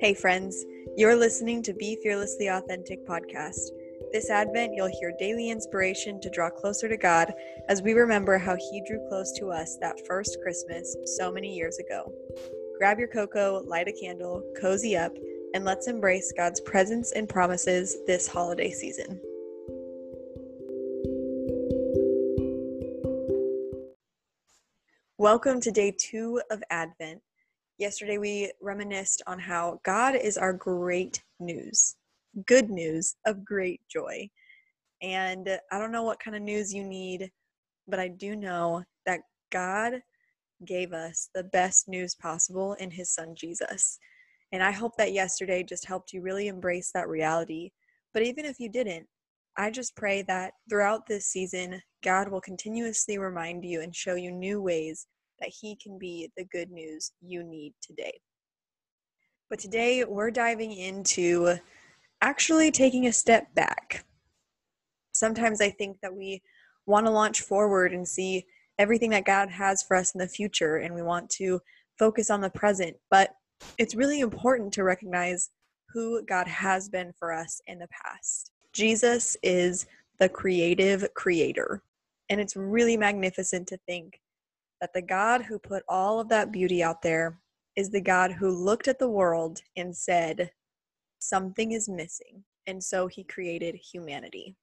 Hey, friends, you're listening to Be Fearlessly Authentic podcast. This Advent, you'll hear daily inspiration to draw closer to God as we remember how He drew close to us that first Christmas so many years ago. Grab your cocoa, light a candle, cozy up, and let's embrace God's presence and promises this holiday season. Welcome to day two of Advent. Yesterday, we reminisced on how God is our great news, good news of great joy. And I don't know what kind of news you need, but I do know that God gave us the best news possible in His Son Jesus. And I hope that yesterday just helped you really embrace that reality. But even if you didn't, I just pray that throughout this season, God will continuously remind you and show you new ways that He can be the good news you need today. But today we're diving into actually taking a step back. Sometimes I think that we want to launch forward and see everything that God has for us in the future, and we want to focus on the present. But it's really important to recognize who God has been for us in the past. Jesus is the creative creator. And it's really magnificent to think that the God who put all of that beauty out there is the God who looked at the world and said, something is missing. And so he created humanity.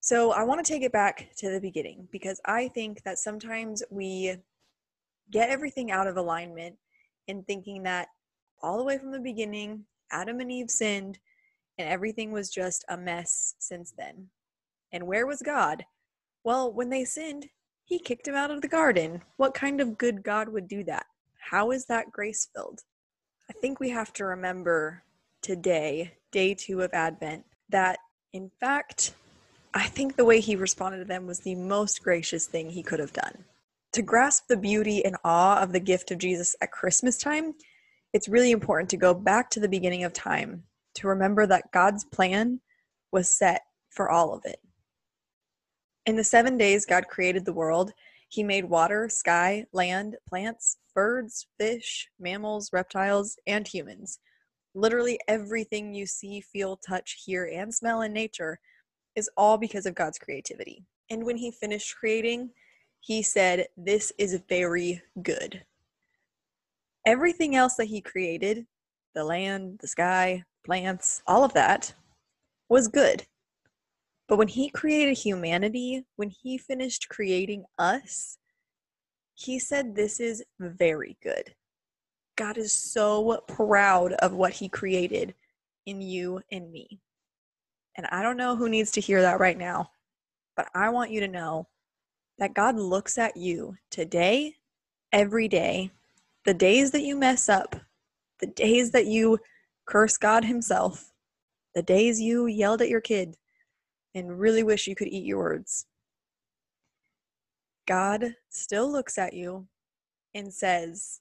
So I want to take it back to the beginning because I think that sometimes we get everything out of alignment in thinking that all the way from the beginning, Adam and Eve sinned and everything was just a mess since then. And where was God? Well, when they sinned, he kicked him out of the garden. What kind of good God would do that? How is that grace filled? I think we have to remember today, day two of Advent, that in fact, I think the way he responded to them was the most gracious thing he could have done. To grasp the beauty and awe of the gift of Jesus at Christmas time, it's really important to go back to the beginning of time to remember that God's plan was set for all of it. In the seven days God created the world, he made water, sky, land, plants, birds, fish, mammals, reptiles, and humans. Literally everything you see, feel, touch, hear, and smell in nature is all because of God's creativity. And when he finished creating, he said, This is very good. Everything else that he created, the land, the sky, plants, all of that, was good. But when he created humanity, when he finished creating us, he said, This is very good. God is so proud of what he created in you and me. And I don't know who needs to hear that right now, but I want you to know that God looks at you today, every day, the days that you mess up, the days that you curse God Himself, the days you yelled at your kid, and really wish you could eat your words. God still looks at you and says,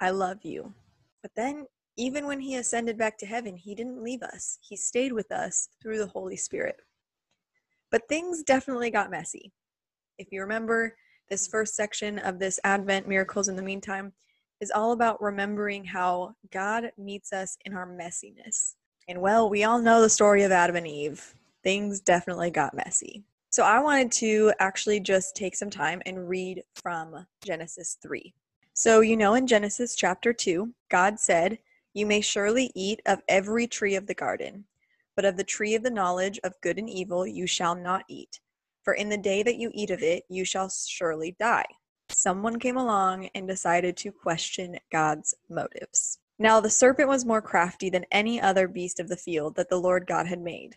I love you. But then, even when he ascended back to heaven, he didn't leave us, he stayed with us through the Holy Spirit. But things definitely got messy. If you remember, this first section of this Advent Miracles in the Meantime is all about remembering how God meets us in our messiness. And well, we all know the story of Adam and Eve things definitely got messy. So I wanted to actually just take some time and read from Genesis 3. So, you know, in Genesis chapter 2, God said, You may surely eat of every tree of the garden, but of the tree of the knowledge of good and evil you shall not eat. For in the day that you eat of it, you shall surely die. Someone came along and decided to question God's motives. Now the serpent was more crafty than any other beast of the field that the Lord God had made.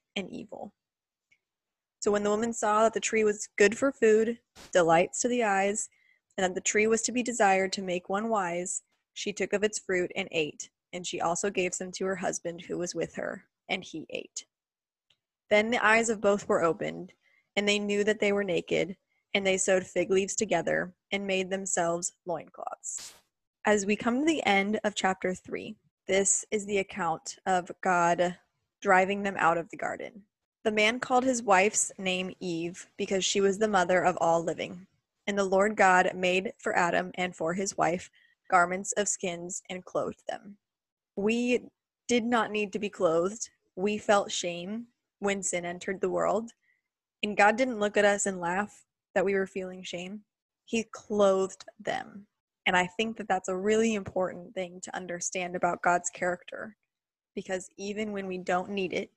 and evil. So when the woman saw that the tree was good for food, delights to the eyes, and that the tree was to be desired to make one wise, she took of its fruit and ate, and she also gave some to her husband who was with her, and he ate. Then the eyes of both were opened, and they knew that they were naked, and they sewed fig leaves together and made themselves loincloths. As we come to the end of chapter 3, this is the account of God driving them out of the garden. The man called his wife's name Eve because she was the mother of all living. And the Lord God made for Adam and for his wife garments of skins and clothed them. We did not need to be clothed. We felt shame when sin entered the world. And God didn't look at us and laugh that we were feeling shame. He clothed them. And I think that that's a really important thing to understand about God's character because even when we don't need it,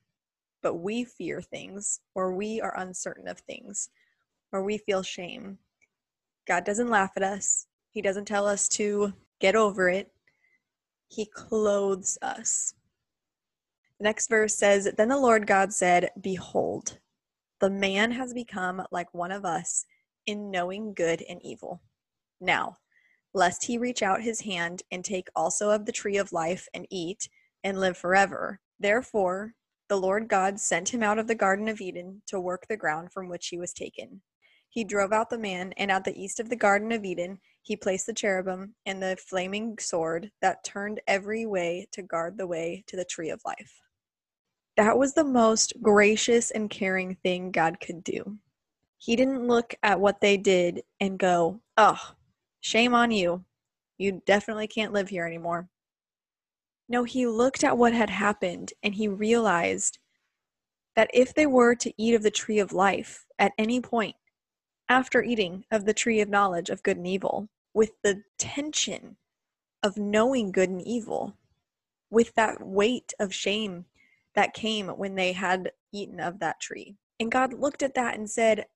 but we fear things or we are uncertain of things or we feel shame, God doesn't laugh at us. He doesn't tell us to get over it. He clothes us. The next verse says, Then the Lord God said, Behold, the man has become like one of us in knowing good and evil. Now, lest he reach out his hand and take also of the tree of life and eat and live forever. Therefore, the Lord God sent him out of the Garden of Eden to work the ground from which he was taken. He drove out the man, and at the east of the Garden of Eden, he placed the cherubim and the flaming sword that turned every way to guard the way to the tree of life. That was the most gracious and caring thing God could do. He didn't look at what they did and go, oh, shame on you. You definitely can't live here anymore. No, he looked at what had happened and he realized that if they were to eat of the tree of life at any point after eating of the tree of knowledge of good and evil, with the tension of knowing good and evil, with that weight of shame that came when they had eaten of that tree. And God looked at that and said,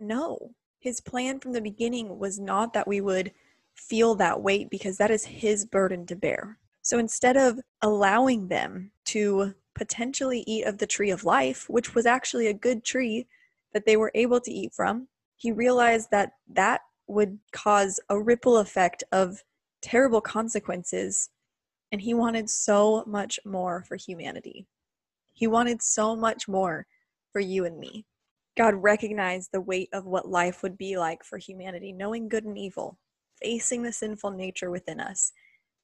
No, his plan from the beginning was not that we would feel that weight because that is his burden to bear. So instead of allowing them to potentially eat of the tree of life, which was actually a good tree that they were able to eat from, he realized that that would cause a ripple effect of terrible consequences. And he wanted so much more for humanity. He wanted so much more for you and me. God recognized the weight of what life would be like for humanity, knowing good and evil, facing the sinful nature within us,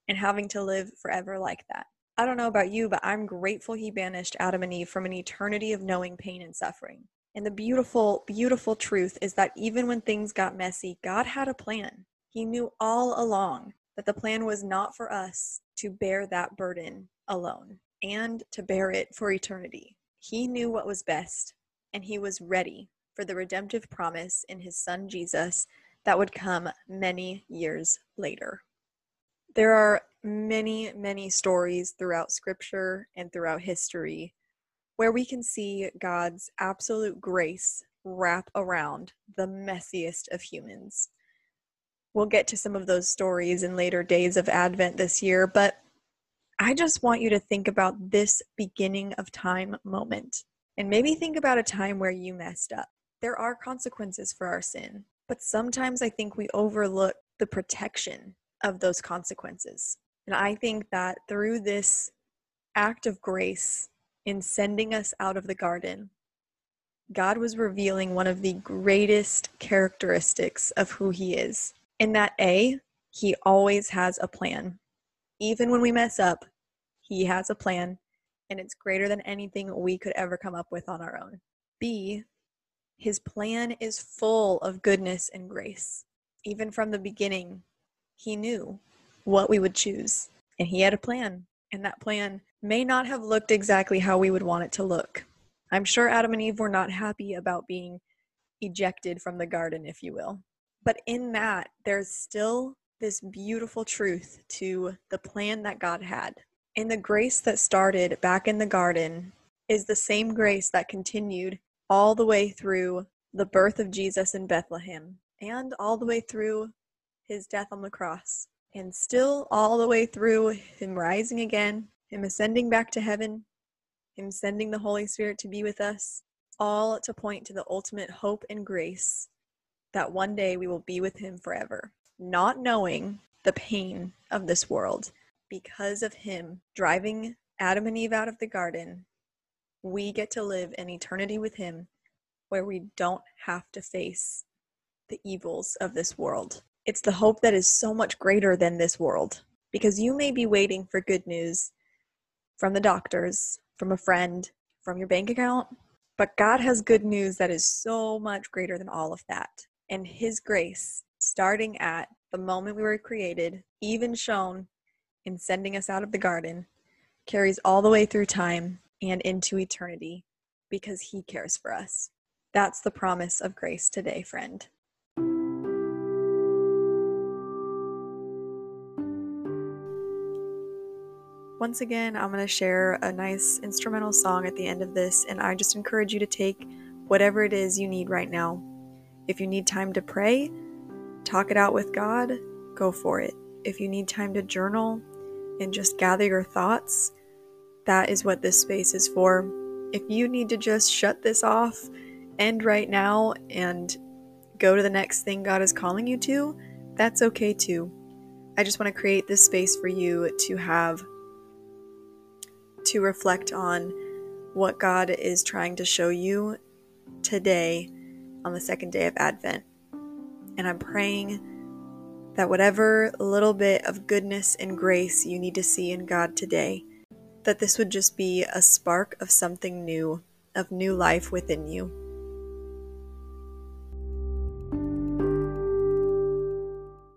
and having to live forever like that. I don't know about you, but I'm grateful he banished Adam and Eve from an eternity of knowing pain and suffering. And the beautiful, beautiful truth is that even when things got messy, God had a plan. He knew all along that the plan was not for us to bear that burden alone and to bear it for eternity. He knew what was best, and he was ready for the redemptive promise in his son Jesus that would come many years later. There are many, many stories throughout scripture and throughout history where we can see God's absolute grace wrap around the messiest of humans. We'll get to some of those stories in later days of Advent this year, but I just want you to think about this beginning of time moment and maybe think about a time where you messed up. There are consequences for our sin, but sometimes I think we overlook the protection of those consequences. And I think that through this act of grace in sending us out of the garden, God was revealing one of the greatest characteristics of who He is. In that, A, He always has a plan. Even when we mess up, He has a plan, and it's greater than anything we could ever come up with on our own. B, His plan is full of goodness and grace. Even from the beginning, he knew what we would choose, and he had a plan. And that plan may not have looked exactly how we would want it to look. I'm sure Adam and Eve were not happy about being ejected from the garden, if you will. But in that, there's still this beautiful truth to the plan that God had. And the grace that started back in the garden is the same grace that continued all the way through the birth of Jesus in Bethlehem and all the way through his death on the cross. And still, all the way through him rising again, him ascending back to heaven, him sending the Holy Spirit to be with us, all to point to the ultimate hope and grace that one day we will be with him forever, not knowing the pain of this world, because of Him driving Adam and Eve out of the garden, we get to live an eternity with Him where we don't have to face the evils of this world. It's the hope that is so much greater than this world because you may be waiting for good news from the doctors, from a friend, from your bank account, but God has good news that is so much greater than all of that. And His grace, starting at the moment we were created, even shown in sending us out of the garden, carries all the way through time and into eternity because He cares for us. That's the promise of grace today, friend. Once again, I'm going to share a nice instrumental song at the end of this, and I just encourage you to take whatever it is you need right now. If you need time to pray, talk it out with God, go for it. If you need time to journal and just gather your thoughts, that is what this space is for. If you need to just shut this off, end right now, and go to the next thing God is calling you to, that's okay too. I just want to create this space for you to have to reflect on what God is trying to show you today on the second day of Advent. And I'm praying that whatever little bit of goodness and grace you need to see in God today, that this would just be a spark of something new, of new life within you.